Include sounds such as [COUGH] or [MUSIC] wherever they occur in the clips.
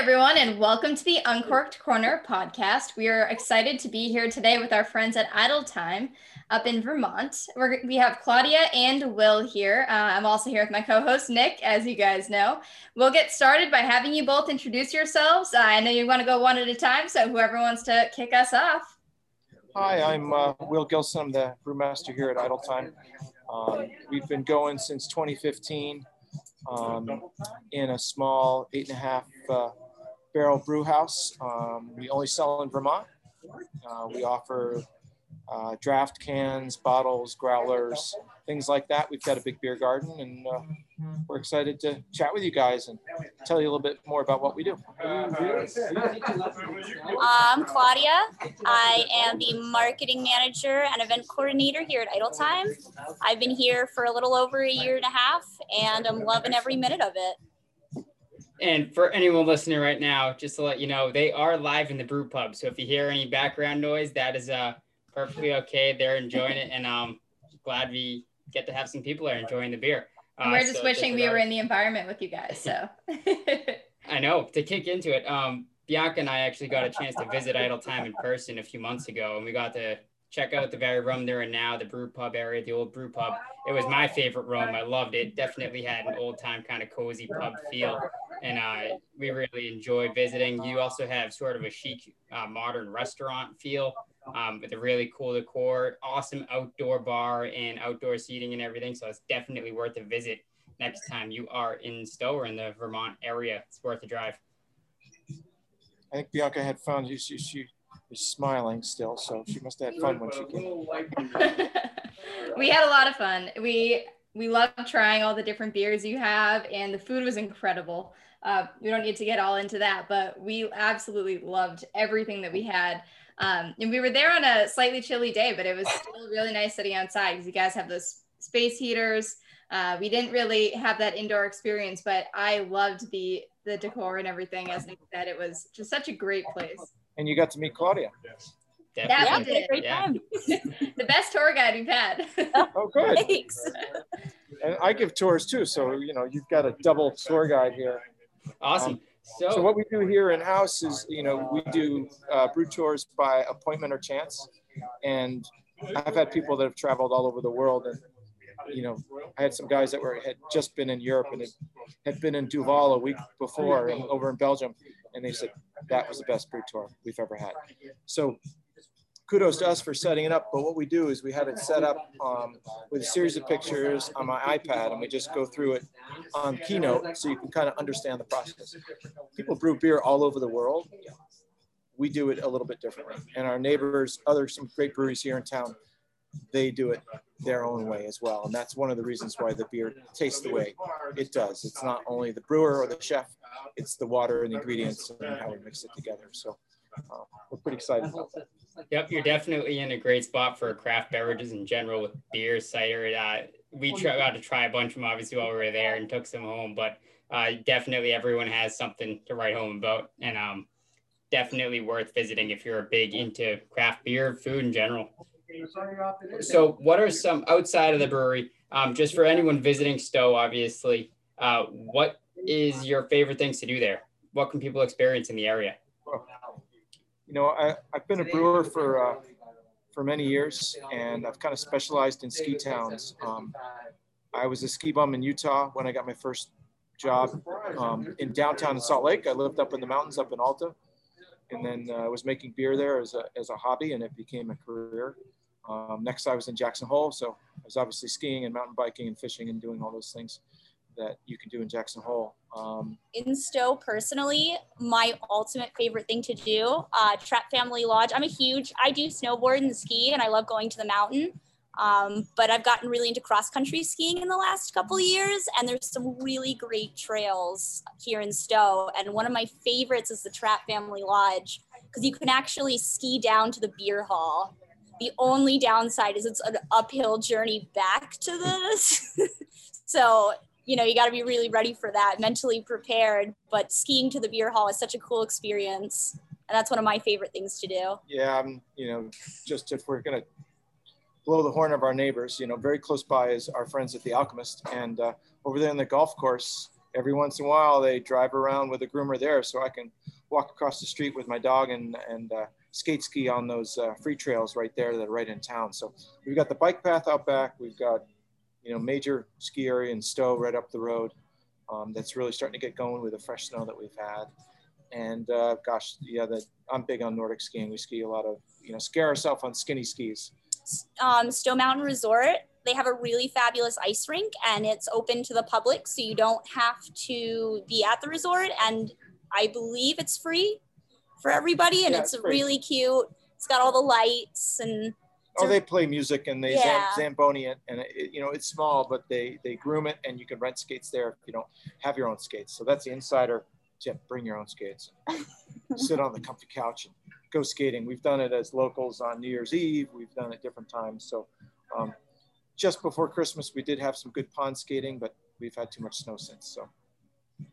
Everyone, and welcome to the Uncorked Corner podcast. We are excited to be here today with our friends at Idletyme up in Vermont. We're, we have Claudia and Will here. Uh, I'm also here with my co-host Nick, as you guys know. We'll get started by having you both introduce yourselves. Uh, I know you want to go one at a time, so whoever wants to kick us off. Hi, I'm uh, Will Gilson. I'm the brewmaster here at Idletyme. Um, we've been going since 2015 um, in a small eight and a half uh, barrel brew house. Um, we only sell in Vermont. Uh, we offer uh, draft cans, bottles, growlers, things like that. We've got a big beer garden, and uh, we're excited to chat with you guys and tell you a little bit more about what we do. I'm Claudia. I am the marketing manager and event coordinator here at Idletyme. I've been here for a little over a year and a half, and I'm loving every minute of it. And for anyone listening right now, just to let you know, they are live in the brew pub. So if you hear any background noise, that is uh perfectly okay. They're enjoying it, and um, glad we get to have some people there enjoying the beer. Uh, we're just so wishing we were in the environment with you guys. So [LAUGHS] I know to kick into it. Um, Bianca and I actually got a chance to visit Idletyme in person a few months ago, and we got to check out the very room there and now, the brew pub area, the old brew pub. It was my favorite room. I loved it. Definitely had an old time kind of cozy pub feel. And uh, we really enjoyed visiting. You also have sort of a chic, uh, modern restaurant feel um, with a really cool decor, awesome outdoor bar and outdoor seating and everything. So it's definitely worth a visit next time you are in Stowe or in the Vermont area. It's worth a drive. I think Bianca had fun. She, she, she is smiling still, so she must have had fun when she came. [LAUGHS] we had a lot of fun. We we loved trying all the different beers you have, and the food was incredible. Uh, we don't need to get all into that, but we absolutely loved everything that we had. Um, and we were there on a slightly chilly day, but it was still really nice sitting outside because you guys have those space heaters. Uh, we didn't really have that indoor experience, but I loved the the decor and everything. As Nick said, it was just such a great place. And you got to meet Claudia. That we did. Great yeah. [LAUGHS] the best tour guide we've had. [LAUGHS] oh, good. Thanks. And I give tours too, so you know you've got a double tour guide here. Awesome. Um, so, so what we do here in house is, you know, we do uh, brew tours by appointment or chance, and I've had people that have traveled all over the world, and you know, I had some guys that were had just been in Europe and had, had been in Duvel a week before and over in Belgium, and they said that was the best brew tour we've ever had. So kudos to us for setting it up. But what we do is we have it set up um, with a series of pictures on my iPad, and we just go through it on Keynote so you can kind of understand the process. People brew beer all over the world. We do it a little bit differently. And our neighbors, other some great breweries here in town, they do it their own way as well. And that's one of the reasons why the beer tastes the way it does. It's not only the brewer or the chef, it's the water and the ingredients and how we mix it together. So uh, we're pretty excited about that. Yep, you're definitely in a great spot for craft beverages in general with beer, cider. Uh, we try, got to try a bunch of them obviously while we were there and took some home, but uh, definitely everyone has something to write home about, and um, definitely worth visiting if you're big into craft beer, food in general. So, what are some outside of the brewery? Um, just for anyone visiting Stowe, obviously, uh, what is your favorite things to do there? What can people experience in the area? you know, I, have been a brewer for uh, for many years, and I've kind of specialized in ski towns. Um, I was a ski bum in Utah when I got my first job um, in downtown in Salt Lake. I lived up in the mountains up in Alta, and then uh, I was making beer there as a, as a hobby, and it became a career. Um, next, I was in Jackson Hole, so I was obviously skiing and mountain biking and fishing and doing all those things that you can do in Jackson Hole. Um, in Stowe, personally, my ultimate favorite thing to do, uh, Trapp Family Lodge. I'm a huge, I do snowboard and ski, and I love going to the mountain. Um, but I've gotten really into cross country skiing in the last couple years, and there's some really great trails here in Stowe. And one of my favorites is the Trapp Family Lodge because you can actually ski down to the beer hall. The only downside is it's an uphill journey back to this. [LAUGHS] so you know, you got to be really ready for that, mentally prepared. But skiing to the beer hall is such a cool experience. And that's one of my favorite things to do. Yeah, um, you know, just if we're going to blow the horn of our neighbors, you know, very close by is our friends at the Alchemist. And uh, over there in the golf course every once in a while they drive around with a groomer there so I can walk across the street with my dog and, and uh, skate ski on those uh, free trails right there that are right in town. So we've got the bike path out back. We've got, you know, major ski area in Stowe right up the road. Um, that's really starting to get going with the fresh snow that we've had. And uh, gosh, yeah, that I'm big on Nordic skiing. We ski a lot of, you know, scare ourselves on skinny skis. Um, Stowe Mountain Resort, they have a really fabulous ice rink and it's open to the public. So you don't have to be at the resort. And I believe it's free for everybody. And Yeah, it's it's really cute. It's got all the lights and Oh, they play music and they Yeah. zamboni it, and it, you know it's small, but they they groom it, and you can rent skates there if you don't have your own skates. So that's the insider tip: bring your own skates, [LAUGHS] sit on the comfy couch and go skating. We've done it as locals on New Year's Eve. We've done it different times. So um, just before Christmas, we did have some good pond skating, but we've had too much snow since. So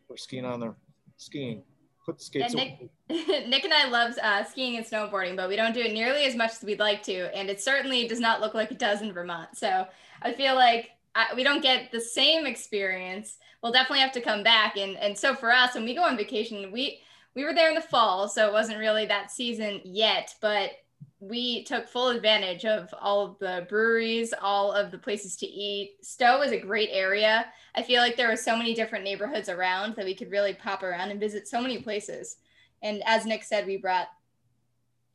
we're skiing on the skiing. Put the skates. Nick, [LAUGHS] Nick and I love uh, skiing and snowboarding, but we don't do it nearly as much as we'd like to, and it certainly does not look like it does in Vermont. So I feel like I, we don't get the same experience. We'll definitely have to come back, and and so for us, when we go on vacation, we we were there in the fall, so it wasn't really that season yet, but we took full advantage of all of the breweries, all of the places to eat. Stowe is a great area. I feel like there were so many different neighborhoods around that we could really pop around and visit so many places. And as Nick said, we brought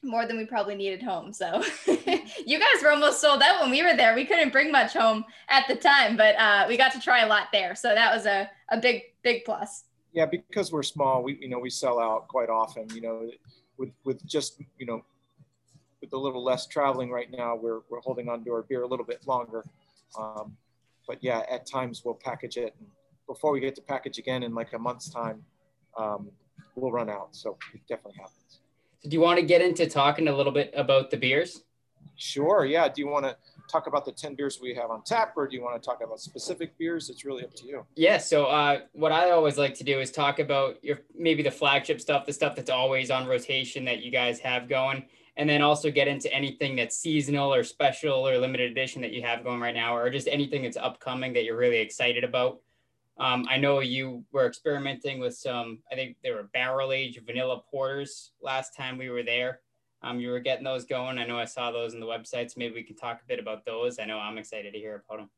more than we probably needed home. So [LAUGHS] you guys were almost sold out when we were there. We couldn't bring much home at the time, but uh, we got to try a lot there. So that was a, a big, big plus. Yeah, because we're small, we you know we sell out quite often. You know, with with just you know with a little less traveling right now, we're we're holding on to our beer a little bit longer. Um, but yeah, at times we'll package it. And before we get to package again in like a month's time, um, we'll run out. So it definitely happens. So do you want to get into talking a little bit about the beers? Sure. Yeah. Do you want to talk about the 10 beers we have on tap or do you want to talk about specific beers? It's really up to you. Yeah. So uh, what I always like to do is talk about your maybe the flagship stuff, the stuff that's always on rotation that you guys have going, and then also get into anything that's seasonal or special or limited edition that you have going right now, or just anything that's upcoming that you're really excited about. Um, I know you were experimenting with some. I think they were barrel aged vanilla porters last time we were there. Um, you were getting those going. I know I saw those on the website, so maybe we can talk a bit about those. I know I'm excited to hear about them.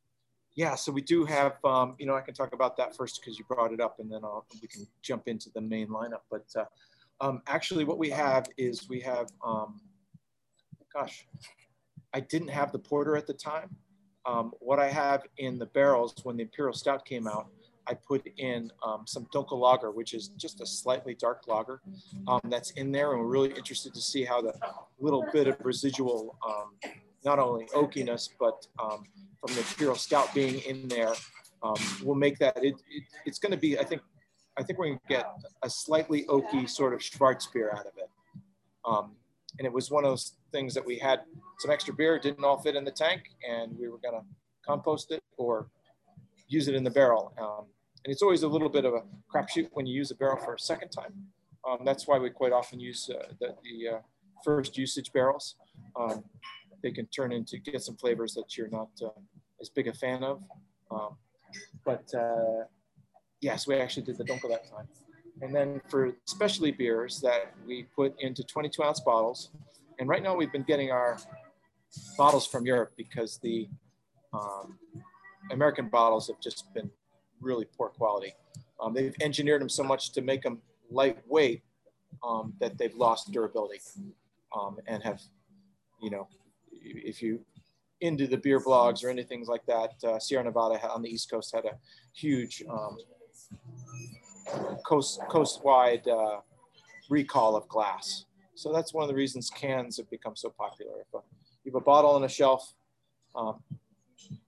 Yeah, so we do have, um, you know, I can talk about that first because you brought it up, and then I'll, we can jump into the main lineup. But uh, um, actually, what we have is we have, um, gosh, I didn't have the porter at the time. Um, what I have in the barrels when the Imperial Stout came out, I put in um, some Dunkel Lager, which is just a slightly dark lager um, that's in there, and we're really interested to see how the little bit of residual, um, not only oakiness, but um, from the Imperial Stout being in there, um, will make that. It, it, it's going to be, I think, I think we're to get a slightly oaky sort of Schwarzbier out of it. Um, and it was one of those things that we had some extra beer, didn't all fit in the tank, and we were going to compost it or use it in the barrel. Um, and it's always a little bit of a crapshoot when you use a barrel for a second time. Um, that's why we quite often use uh, the, the uh, first usage barrels. Um, they can turn into get some flavors that you're not uh, as big a fan of. Um, but uh, yes, we actually did the Dunkel that time. And then for specialty beers that we put into 22 ounce bottles. And right now we've been getting our bottles from Europe because the um, American bottles have just been really poor quality. Um, they've engineered them so much to make them lightweight um, that they've lost durability um, and have, you know, if you into the beer blogs or anything like that, uh, Sierra Nevada on the East Coast had a huge um, coast coast-wide uh, recall of glass. So that's one of the reasons cans have become so popular. If a, you have a bottle on a shelf, um,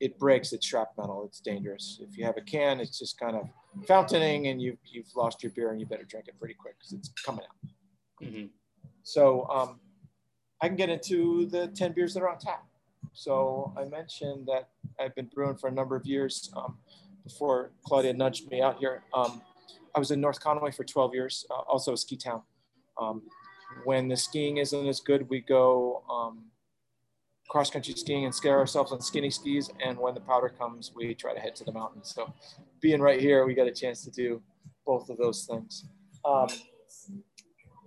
it breaks, it's shrapnel, it's dangerous. If you have a can, it's just kind of fountaining and you've, you've lost your beer and you better drink it pretty quick because it's coming out. Mm-hmm. So um, I can get into the 10 beers that are on tap. So I mentioned that I've been brewing for a number of years um, before Claudia nudged me out here. Um, I was in North Conway for 12 years, uh, also a ski town. Um, when the skiing isn't as good, we go um, cross country skiing and scare ourselves on skinny skis. And when the powder comes, we try to head to the mountains. So being right here, we got a chance to do both of those things. Um,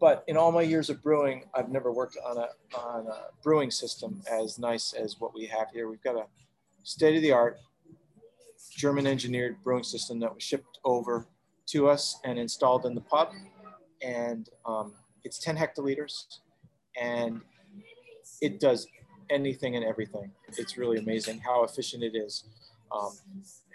but in all my years of brewing, I've never worked on a, on a brewing system as nice as what we have here. We've got a state of the art German engineered brewing system that was shipped over to us and installed in the pub. And um, it's 10 hectoliters and it does anything and everything. It's really amazing how efficient it is. Um,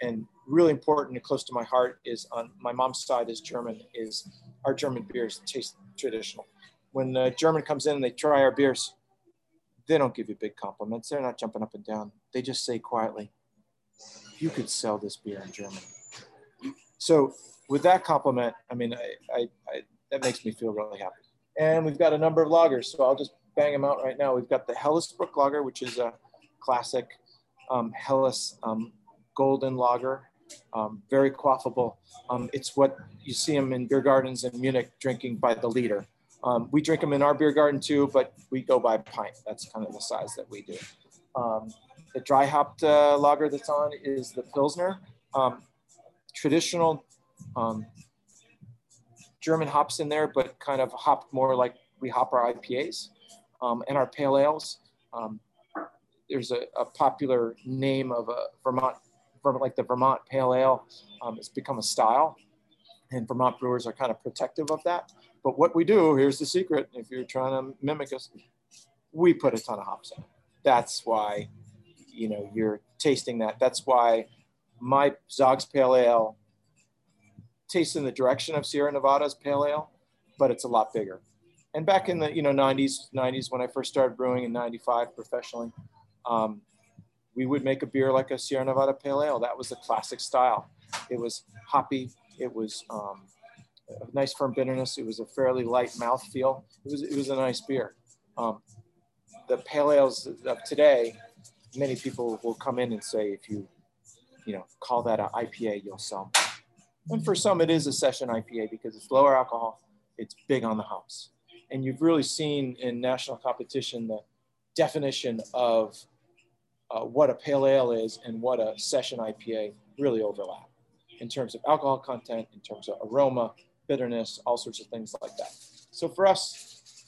and really important and close to my heart is on my mom's side is German, is our German beers taste traditional. When the German comes in and they try our beers, they don't give you big compliments. They're not jumping up and down. They just say quietly, you could sell this beer in Germany. So with that compliment, I mean, I, I, I, that makes me feel really happy. And we've got a number of lagers, so I'll just bang them out right now. We've got the Hellesbrook lager, which is a classic um, Helles um, golden lager, um, very quaffable. Um, it's what you see them in beer gardens in Munich drinking by the liter. Um, we drink them in our beer garden too, but we go by pint. That's kind of the size that we do. Um, the dry hopped uh, lager that's on is the Pilsner. traditional German hops in there, but kind of hopped more like we hop our IPAs um, and our pale ales. Um, there's a, a, popular name of a Vermont, like the Vermont Pale Ale. Um, it's become a style, and Vermont brewers are kind of protective of that. But what we do, here's the secret: if you're trying to mimic us, we put a ton of hops in. That's why, you know, you're tasting that. That's why my Zog's Pale Ale tastes in the direction of Sierra Nevada's Pale Ale, but it's a lot bigger. And back in the you know 90s 90s when i first started brewing in 95 professionally um, we would make a beer like a sierra nevada pale ale. That was the classic style. It was hoppy. It was um, a nice firm bitterness. It was a fairly light mouth feel. It was it was a nice beer. Um, the pale ales of today many people will come in and say if you you know call that an ipa you'll sell and for some it is a session ipa because it's lower alcohol it's big on the hops and you've really seen in national competition the definition of uh, what a pale ale is and what a session IPA really overlap in terms of alcohol content, in terms of aroma, bitterness, all sorts of things like that. So for us,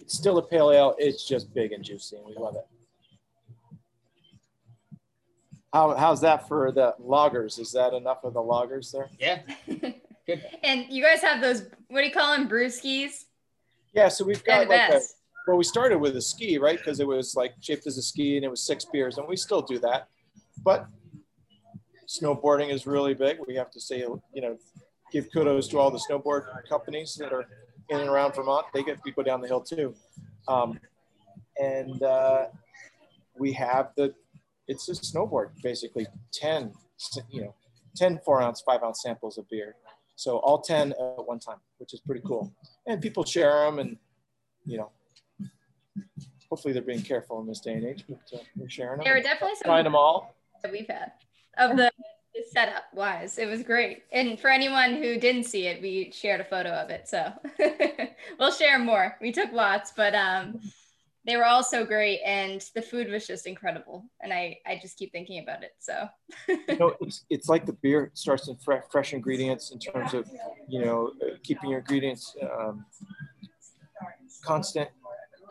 it's still a pale ale. It's just big and juicy, and we love it. How, how's that for the lagers? Is that enough of the lagers there? Yeah. [LAUGHS] Good. And you guys have those, what do you call them, brewskis? Yeah, so we've got like a, well, we started with a ski, right? Because it was like shaped as a ski and it was six beers, and we still do that. But snowboarding is really big. We have to say, you know, give kudos to all the snowboard companies that are in and around Vermont. They get people down the hill too. Um, and uh, we have the, it's a snowboard, basically 10, you know, 10 four ounce, five ounce samples of beer. So all 10 at one time, which is pretty cool. And people share them and, you know, hopefully they're being careful in this day and age, but uh, we're sharing them. There are definitely some find them all that we've had of the, the setup wise. It was great. And for anyone who didn't see it, we shared a photo of it. So [LAUGHS] we'll share more. We took lots, but um, they were all so great and the food was just incredible and i i just keep thinking about it so. You know it's, it's like the beer starts in fresh, fresh ingredients in terms of you know keeping your ingredients um, constant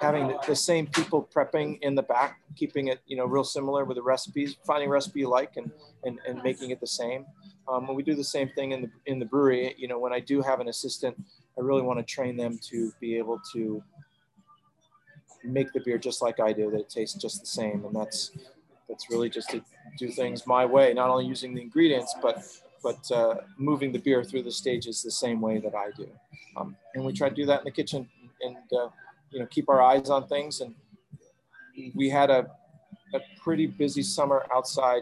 having the, the, same people prepping in the back keeping it you know real similar with the recipes finding recipe you like and and, and making it the same. Um, when we do the same thing in the in the brewery you know when i do have an assistant i really want to train them to be able to make the beer just like I do, that it tastes just the same. And that's that's really just to do things my way, not only using the ingredients, but but uh, moving the beer through the stages the same way that I do. Um, and we try to do that in the kitchen and uh, you know keep our eyes on things. And we had a a pretty busy summer outside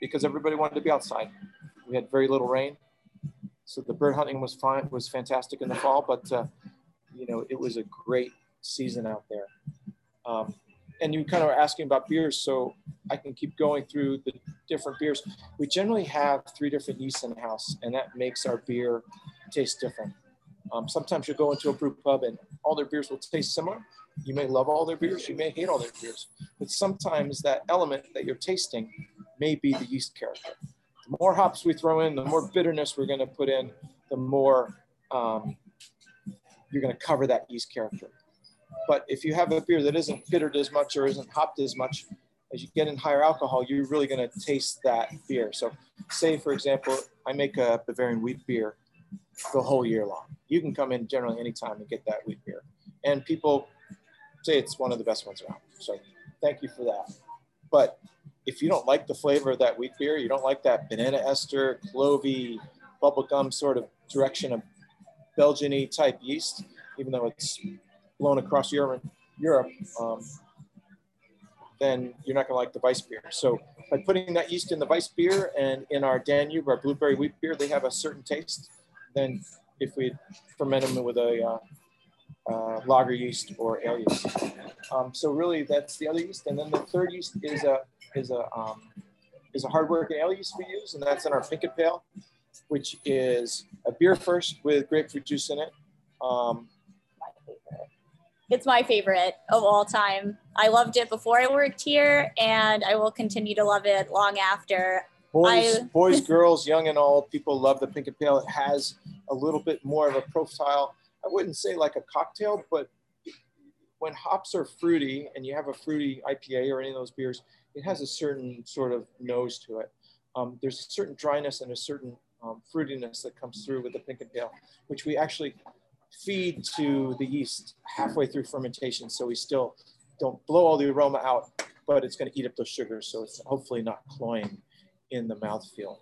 because everybody wanted to be outside. We had very little rain, so the bird hunting was fine, was fantastic in the fall. But uh, you know, it was a great season out there. Um, and you kind of are asking about beers, so I can keep going through the different beers. We generally have three different yeasts in the house, and that makes our beer taste different. Um, sometimes you'll go into a brew pub and all their beers will taste similar, You may love all their beers, you may hate all their beers, but sometimes that element that you're tasting may be the yeast character. The more hops we throw in, the more bitterness we're going to put in, the more um, you're going to cover that yeast character. But if you have a beer that isn't bittered as much or isn't hopped as much, as you get in higher alcohol, you're really going to taste that beer. So, say for example, I make a Bavarian wheat beer the whole year long. You can come in generally anytime and get that wheat beer, and people say it's one of the best ones around. So, thank you for that. But if you don't like the flavor of that wheat beer, you don't like that banana ester, clovey, bubblegum sort of direction of Belgian type yeast, even though it's blown across Europe, Europe um, then you're not going to like the Weiss beer. So by putting that yeast in the Weiss beer and in our Danube, our blueberry wheat beer, they have a certain taste. Then if we ferment them with a uh, uh, lager yeast or ale yeast. Um, so really that's the other yeast. And then the third yeast is a, is a, um, is a hard working ale yeast we use, and that's in our Pinkett Pale, which is a beer first with grapefruit juice in it. Um, it's my favorite of all time. I loved it before I worked here, and I will continue to love it long after. Boys, I, boys, [LAUGHS] girls, young and old, people love the pink and Pale. It has a little bit more of a profile. I wouldn't say like a cocktail, but when hops are fruity and you have a fruity IPA or any of those beers, it has a certain sort of nose to it. Um, there's a certain dryness and a certain um, fruitiness that comes through with the pink and Pale, which we actually feed to the yeast halfway through fermentation. So we still don't blow all the aroma out, but it's going to eat up those sugars. So it's hopefully not cloying in the mouthfeel.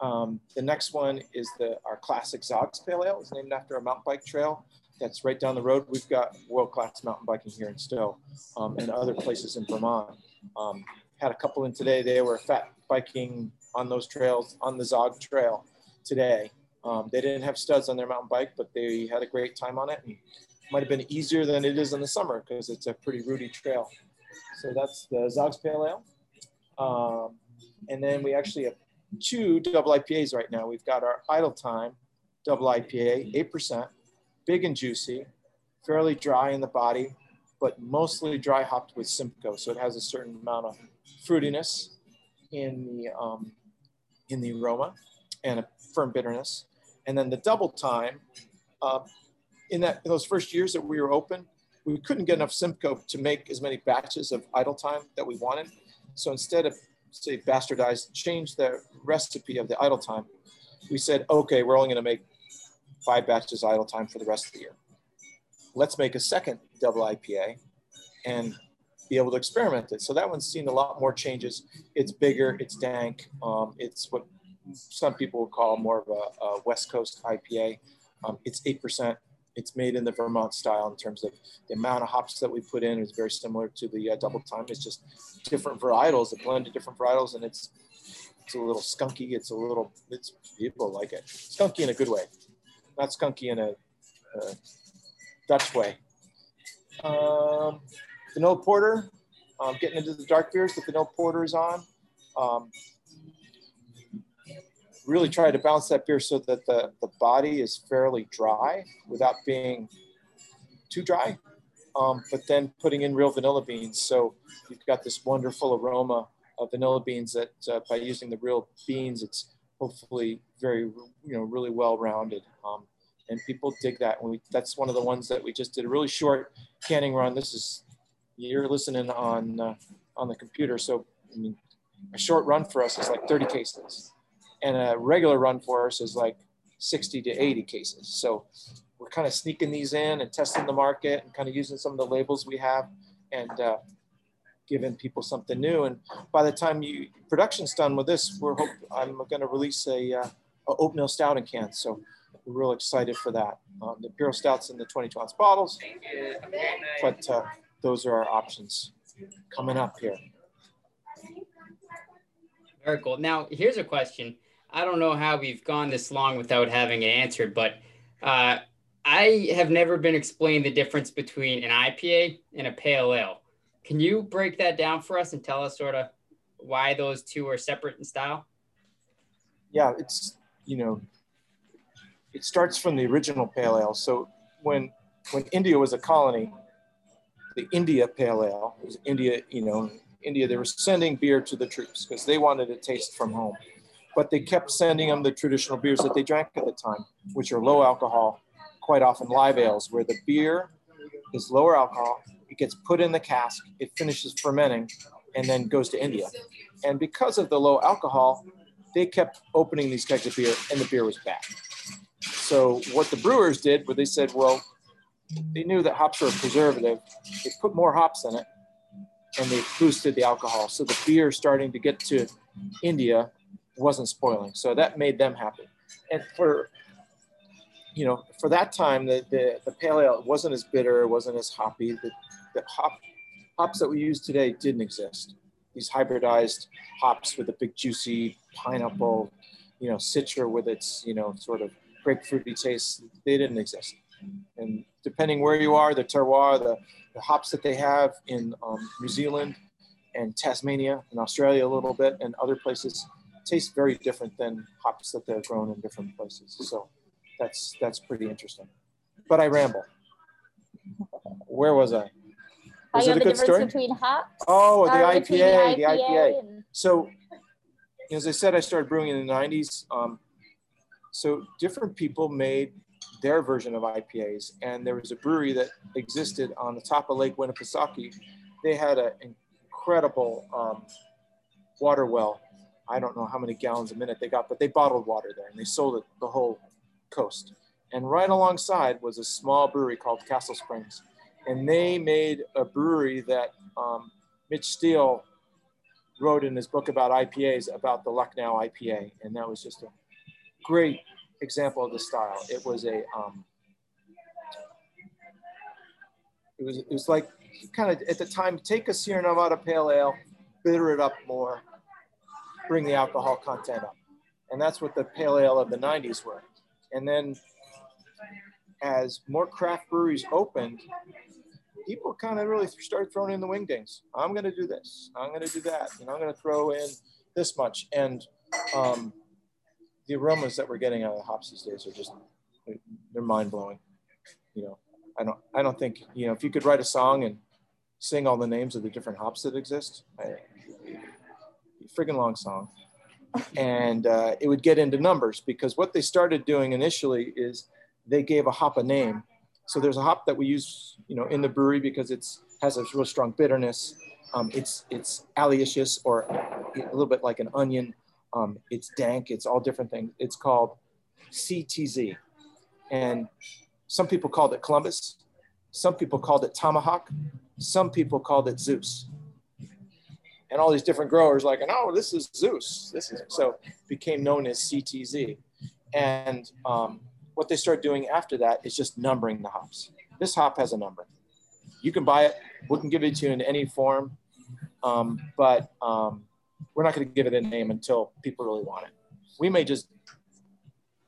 Um, the next one is the our classic Zogs Pale Ale. It's named after a mountain bike trail that's right down the road. We've got world-class mountain biking here in Stowe um, and other places in Vermont. Um, had a couple in today. They were fat biking on those trails on the Zog Trail today. Um, they didn't have studs on their mountain bike, but they had a great time on it. And might have been easier than it is in the summer because it's a pretty rooty trail. So that's the Zogs Pale Ale. Um, and then we actually have two double IPAs right now. We've got our Idletyme double IPA, 8%, big and juicy, fairly dry in the body, but mostly dry hopped with Simcoe. So it has a certain amount of fruitiness in the, um, in the aroma and a firm bitterness. And then the double time, uh, in that in those first years that we were open, we couldn't get enough Simcoe to make as many batches of Idletyme that we wanted. So instead of say bastardized, change the recipe of the Idletyme, we said, okay, we're only going to make five batches Idletyme for the rest of the year. Let's make a second double IPA and be able to experiment it. So that one's seen a lot more changes. It's bigger, it's dank, um, it's what some people would call more of a, a West Coast IPA. Um, it's 8%. It's made in the Vermont style in terms of the amount of hops that we put in is very similar to the uh, double time. It's just different varietals, a blend of different varietals, and it's it's a little skunky. It's a little, it's people like it. Skunky in a good way, not skunky in a, a Dutch way. Um, vanilla porter, um, getting into the dark beers. The vanilla porter is on. Um, really try to balance that beer so that the, the body is fairly dry without being too dry. Um, but then putting in real vanilla beans. So you've got this wonderful aroma of vanilla beans that uh, by using the real beans, it's hopefully very, you know, really well rounded. Um, and people dig that. And we, that's one of the ones that we just did a really short canning run. This is, you're listening on, uh, on the computer. So I mean, a short run for us is like 30 cases and a regular run for us is like 60 to 80 cases. So we're kind of sneaking these in and testing the market and kind of using some of the labels we have and uh, giving people something new. And by the time you production's done with this, we're hope I'm going to release a, uh, a oatmeal stout in cans. So we're real excited for that. Um, the Imperial Stouts in the 22 ounce bottles, but uh, those are our options coming up here. Very cool. Now, here's a question. I don't know how we've gone this long without having it answered, but uh, I have never been explained the difference between an IPA and a pale ale. Can you break that down for us and tell us sort of why those two are separate in style? Yeah, it's you know, it starts from the original pale ale. So when when India was a colony, the India Pale Ale. Was India, you know, India, they were sending beer to the troops because they wanted a taste from home. But they kept sending them the traditional beers that they drank at the time, which are low alcohol, quite often live ales, where the beer is lower alcohol. It gets put in the cask, it finishes fermenting, and then goes to India. And because of the low alcohol, they kept opening these kegs of beer, and the beer was bad. So what the brewers did, where they said, well, they knew that hops were a preservative. They put more hops in it, and they boosted the alcohol. So the beer starting to get to India wasn't spoiling. So that made them happy. And for you know, for that time, the, the, the pale ale wasn't as bitter, it wasn't as hoppy. The, the hop, hops that we use today didn't exist. These hybridized hops with a big juicy pineapple, you know, citra with its, you know, sort of grapefruity taste, they didn't exist. And depending where you are, the terroir, the, the hops that they have in um, New Zealand and Tasmania and Australia a little bit and other places taste very different than hops that they're grown in different places. So that's that's pretty interesting. But I ramble. Where was I? Was it a good story? Between hops. Oh, the IPA, the IPA, the IPA. And... So, as I said, I started brewing in the '90s. Um, so different people made their version of IPAs, and there was a brewery that existed on the top of Lake Winnipesaukee. They had an incredible um, water well. I don't know how many gallons a minute they got, but they bottled water there, and they sold it the whole coast. And right alongside was a small brewery called Castle Springs. And they made a brewery that um, Mitch Steele wrote in his book about IPAs about the Lucknow IPA. And that was just a great example of the style. It was a, um, it was, it was like kind of at the time, take a Sierra Nevada Pale Ale, bitter it up more, bring the alcohol content up. And that's what the Pale Ale of the 90s were. And then as more craft breweries opened, people kind of really started throwing in the wingdings. I'm going to do this. I'm going to do that. Know, I'm going to throw in this much. And um, the aromas that we're getting out of the hops these days are just, they're mind blowing. You know, I don't, I don't think, you know, if you could write a song and sing all the names of the different hops that exist, I, friggin' long song and uh, it would get into numbers because what they started doing initially is they gave a hop a name. So there's a hop that we use, you know, in the brewery because it's has a real strong bitterness. Um, it's it's alliaceous or a little bit like an onion. Um, it's dank. It's all different things. It's called CTZ, and some people called it Columbus. Some people called it Tomahawk. Some people called it Zeus and all these different growers like, oh, this is Zeus. This is so became known as CTZ. And um, what they start doing after that is just numbering the hops. This hop has a number. You can buy it. We can give it to you in any form, um, but um, we're not going to give it a name until people really want it. We may just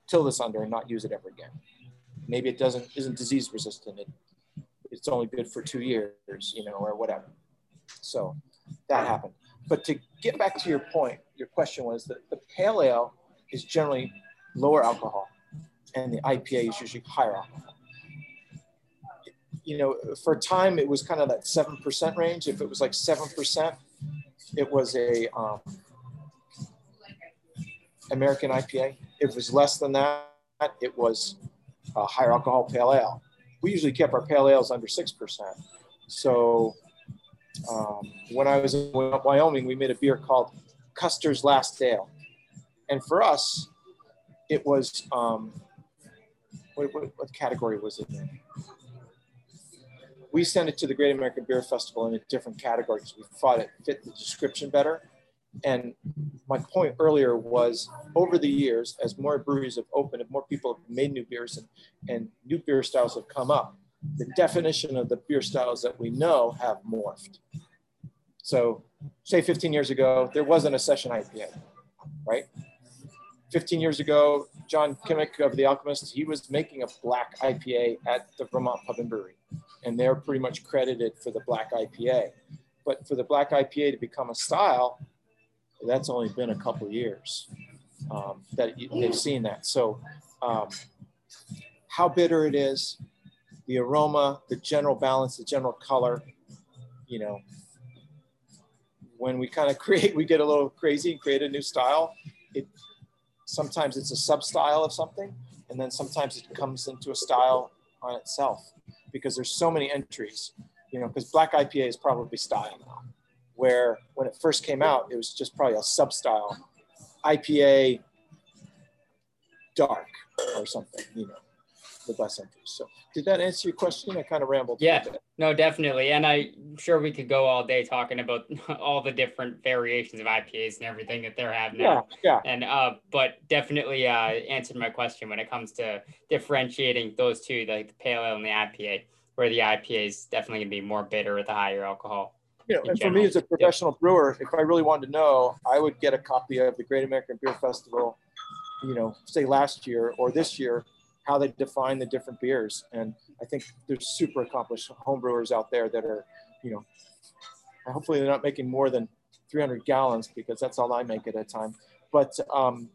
till this under and not use it ever again. Maybe it doesn't isn't disease resistant. It, it's only good for two years, you know, or whatever. So that happened. But to get back to your point, your question was that the pale ale is generally lower alcohol and the IPA is usually higher alcohol. You know, for a time it was kind of that 7% range. If it was like 7%, it was a um, American IPA. If it was less than that, it was a higher alcohol pale ale. We usually kept our pale ales under 6%. So um, when I was in Wyoming, we made a beer called Custer's Last Ale. And for us, it was, um, what, what, what, category was it in? We sent it to the Great American Beer Festival in a different category because we thought it fit the description better. And my point earlier was over the years, as more breweries have opened and more people have made new beers and, and new beer styles have come up, the definition of the beer styles that we know have morphed. So say 15 years ago, there wasn't a session IPA, right? 15 years ago, John Kimmich of The Alchemist, he was making a black IPA at the Vermont Pub and Brewery. And they're pretty much credited for the black IPA. But for the black IPA to become a style, that's only been a couple years um, that they've seen that. So um, how bitter it is, the aroma, the general balance, the general color, you know, when we kind of [LAUGHS] create, we get a little crazy and create a new style. It sometimes it's a sub style of something, and then sometimes it comes into a style on itself because there's so many entries. You know, because black IPA is probably style now, where when it first came out, it was just probably a sub style. IPA dark or something, you know the bus entries. So did that answer your question? I kind of rambled. Yeah, no, definitely. And I'm sure we could go all day talking about [LAUGHS] all the different variations of IPAs and everything that they're having. Yeah, yeah. And uh, but definitely uh, answered my question when it comes to differentiating those two, like the pale ale and the IPA, where the IPA is definitely gonna be more bitter with a higher alcohol. You know, and general. for me as a professional brewer, if I really wanted to know, I would get a copy of the Great American Beer Festival, you know, say last year or this year, how they define the different beers. And I think there's super accomplished homebrewers out there that are, you know, hopefully they're not making more than 300 gallons because that's all I make at a time. But, um,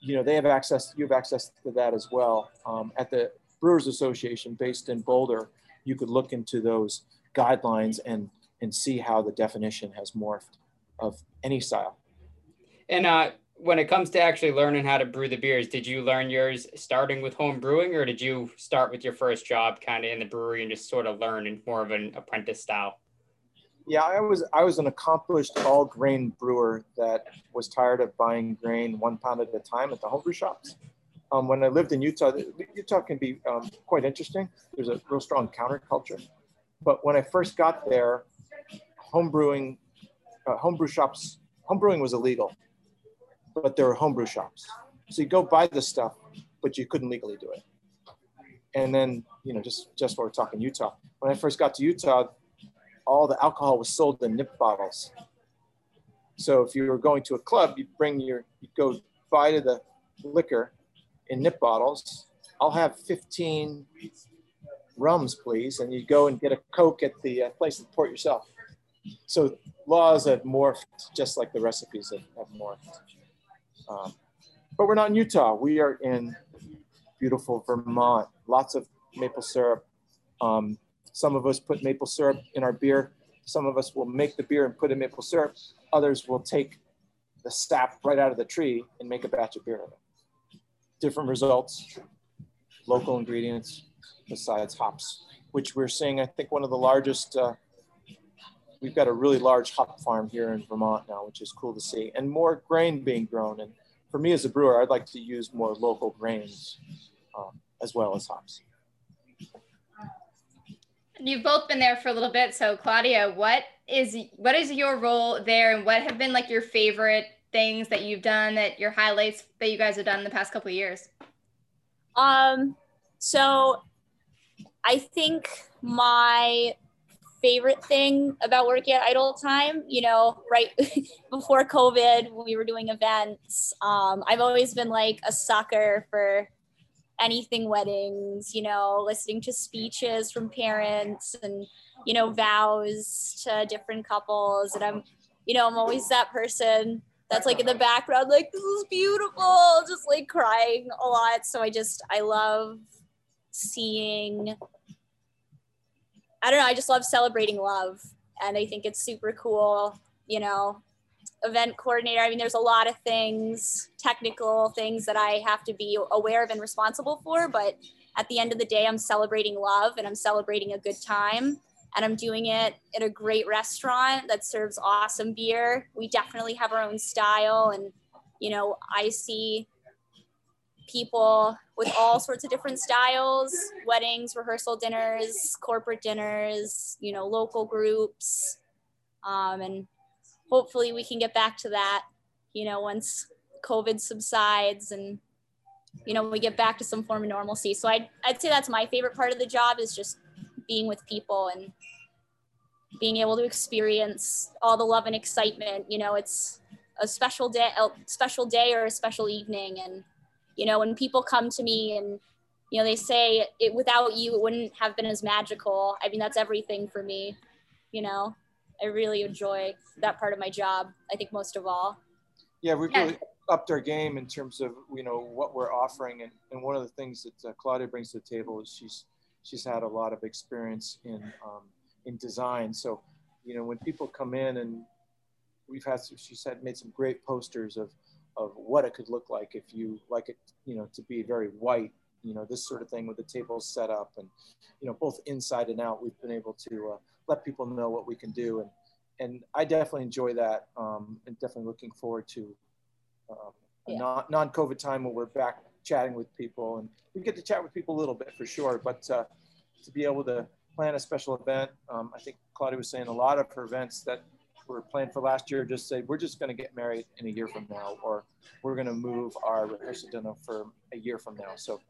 you know, they have access, you have access to that as well. Um, at the Brewers Association based in Boulder, you could look into those guidelines and, and see how the definition has morphed of any style. And uh, when it comes to actually learning how to brew the beers, did you learn yours starting with home brewing, or did you start with your first job kind of in the brewery and just sort of learn in more of an apprentice style? Yeah, I was I was an accomplished all grain brewer that was tired of buying grain one pound at a time at the homebrew shops. Um, when I lived in Utah, Utah can be um, quite interesting. There's a real strong counterculture. But when I first got there, homebrewing, uh, homebrew shops, homebrewing was illegal but there were homebrew shops. So you go buy the stuff, but you couldn't legally do it. And then, you know, just just while we're talking Utah, when I first got to Utah, all the alcohol was sold in nip bottles. So if you were going to a club, you'd bring your, you'd go buy to the liquor in nip bottles. I'll have 15 rums, please. And you go and get a Coke at the uh, place and pour it yourself. So laws have morphed just like the recipes have, have morphed. Um, but we're not in Utah. We are in beautiful Vermont. Lots of maple syrup. Um, some of us put maple syrup in our beer. Some of us will make the beer and put in maple syrup. Others will take the sap right out of the tree and make a batch of beer of it. Different results, local ingredients besides hops, which we're seeing, I think, one of the largest. Uh, we've got a really large hop farm here in Vermont now, which is cool to see, and more grain being grown. And for me as a brewer, I'd like to use more local grains um, as well as hops. You've both been there for a little bit. So Claudia, what is what is your role there, and what have been like your favorite things that you've done that your highlights that you guys have done in the past couple of years? Um, so I think my favorite thing about working at Idletyme. You know, right [LAUGHS] before COVID, we were doing events, um, I've always been like a sucker for anything weddings, you know, listening to speeches from parents and, you know, vows to different couples. And I'm, you know, I'm always that person that's like in the background, like, this is beautiful, just like crying a lot. So I just, I love seeing I don't know. I just love celebrating love. And I think it's super cool, you know, event coordinator. I mean, there's a lot of things, technical things that I have to be aware of and responsible for. But at the end of the day, I'm celebrating love and I'm celebrating a good time. And I'm doing it at a great restaurant that serves awesome beer. We definitely have our own style. And, you know, I see people with all sorts of different styles weddings rehearsal dinners corporate dinners you know local groups um, and hopefully we can get back to that you know once covid subsides and you know we get back to some form of normalcy. So I'd, I'd say that's my favorite part of the job is just being with people and being able to experience all the love and excitement. You know it's a special day a special day or a special evening and you know when people come to me and you know they say it without you it wouldn't have been as magical. I mean that's everything for me you know? I really enjoy that part of my job i think most of all. Yeah we've really upped our game in terms of you know what we're offering. And, and one of the things that uh, claudia brings to the table is she's she's had a lot of experience in um, in design. So, you know, when people come in and we've had, she said, made some great posters of of what it could look like if you like it, you know, to be very white, you know, this sort of thing with the tables set up and, you know, both inside and out. We've been able to uh, let people know what we can do and and I definitely enjoy that. Um, and definitely looking forward to um, Yeah. non non COVID time when we're back chatting with people, and we get to chat with people a little bit for sure. But uh, to be able to plan a special event, um, I think Claudia was saying a lot of her events that were planned for last year just say we're just going to get married in a year from now, or we're going to move our rehearsal dinner for a year from now. So,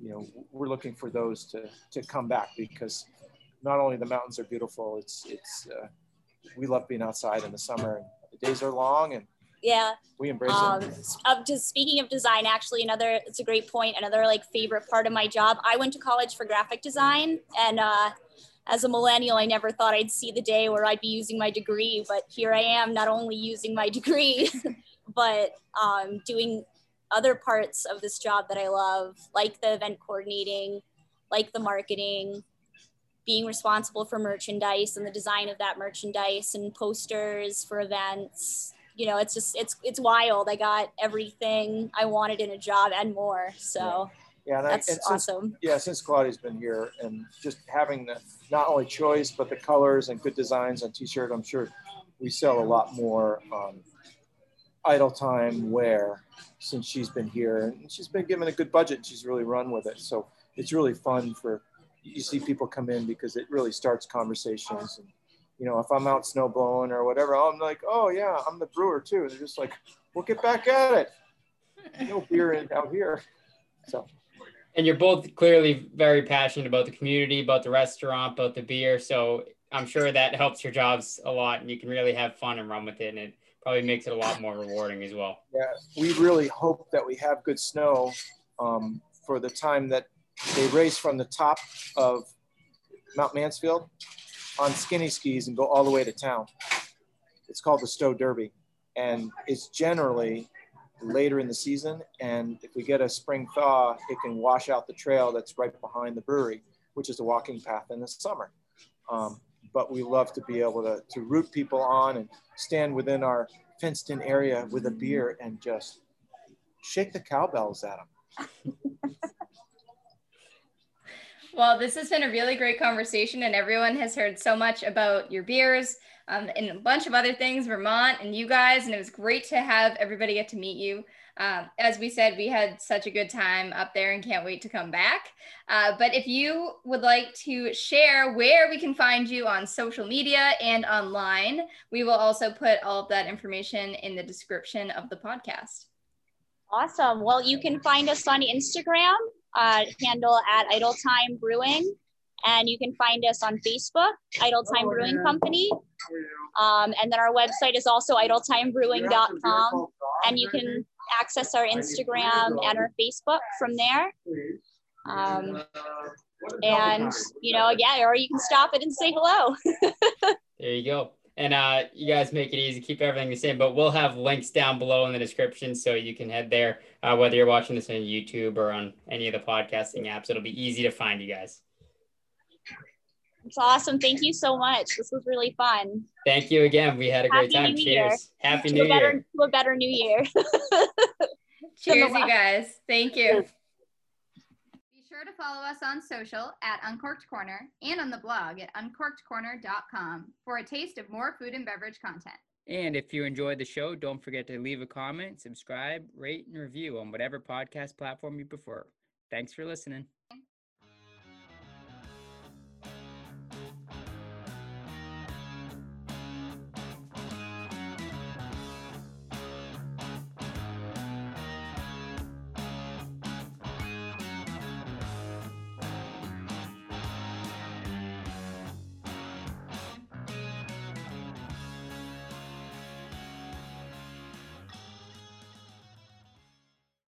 you know, we're looking for those to to come back because not only the mountains are beautiful, it's it's uh, we love being outside in the summer. And the days are long, and Yeah. we embrace Um, it. of just speaking of design, actually, another it's a great point. Another like favorite part of my job. I went to college for graphic design, and uh, as a millennial, I never thought I'd see the day where I'd be using my degree. But here I am, not only using my [LAUGHS] degree, but um, doing other parts of this job that I love, like the event coordinating, like the marketing, being responsible for merchandise and the design of that merchandise and posters for events. You know it's just it's it's wild. I got everything i wanted in a job and more so. Yeah, I, and that's since awesome yeah, since Claudia's been here and just having the not only choice but the colors and good designs on T-shirt, I'm sure we sell a lot more um, Idletyme wear since she's been here, and she's been given a good budget. And she's really run with it, so it's really fun for you see people come in because it really starts conversations. And you know, if I'm out snow blowing or whatever, I'm like, oh yeah, I'm the brewer too. They're just like, we'll get back at it. No beer in out here, so. And you're both clearly very passionate about the community, about the restaurant, about the beer. So I'm sure that helps your jobs a lot and you can really have fun and run with it. And it probably makes it a lot more rewarding as well. Yeah, we really hope that we have good snow um, for the time that they race from the top of Mount Mansfield on skinny skis and go all the way to town. It's called the Stowe Derby, and it's generally later in the season. And if we get a spring thaw, it can wash out the trail that's right behind the brewery, which is a walking path in the summer. Um, but we love to be able to, to root people on and stand within our fenced in area with a beer and just shake the cowbells at them. [LAUGHS] Well, this has been a really great conversation, and everyone has heard so much about your beers um, and a bunch of other things, Vermont and you guys. And it was great to have everybody get to meet you. Um, as we said, we had such a good time up there and can't wait to come back. Uh, but if you would like to share where we can find you on social media and online, we will also put all of that information in the description of the podcast. awesome well you can find us on instagram uh, handle at Idletyme brewing and you can find us on facebook Idletyme brewing company um, and then our website is also idletymebrewing.com and you can access our instagram and our facebook from there. Um, and you know yeah or you can stop it and say hello. [LAUGHS] There you go. And uh, you guys make it easy, keep everything the same, but we'll have links down below in the description so you can head there. Uh, whether you're watching this on YouTube or on any of the podcasting apps, it'll be easy to find you guys. It's awesome thank you so much this was really fun Thank you again. We had a great Happy time. New Year. Cheers. Happy to New a better Year. to a better new year [LAUGHS] Cheers, you guys. Thank you. Be sure to follow us on social at Uncorked Corner and on the blog at uncorkedcorner.com for a taste of more food and beverage content. And if you enjoyed the show, don't forget to leave a comment, subscribe, rate, and review on whatever podcast platform you prefer. Thanks for listening.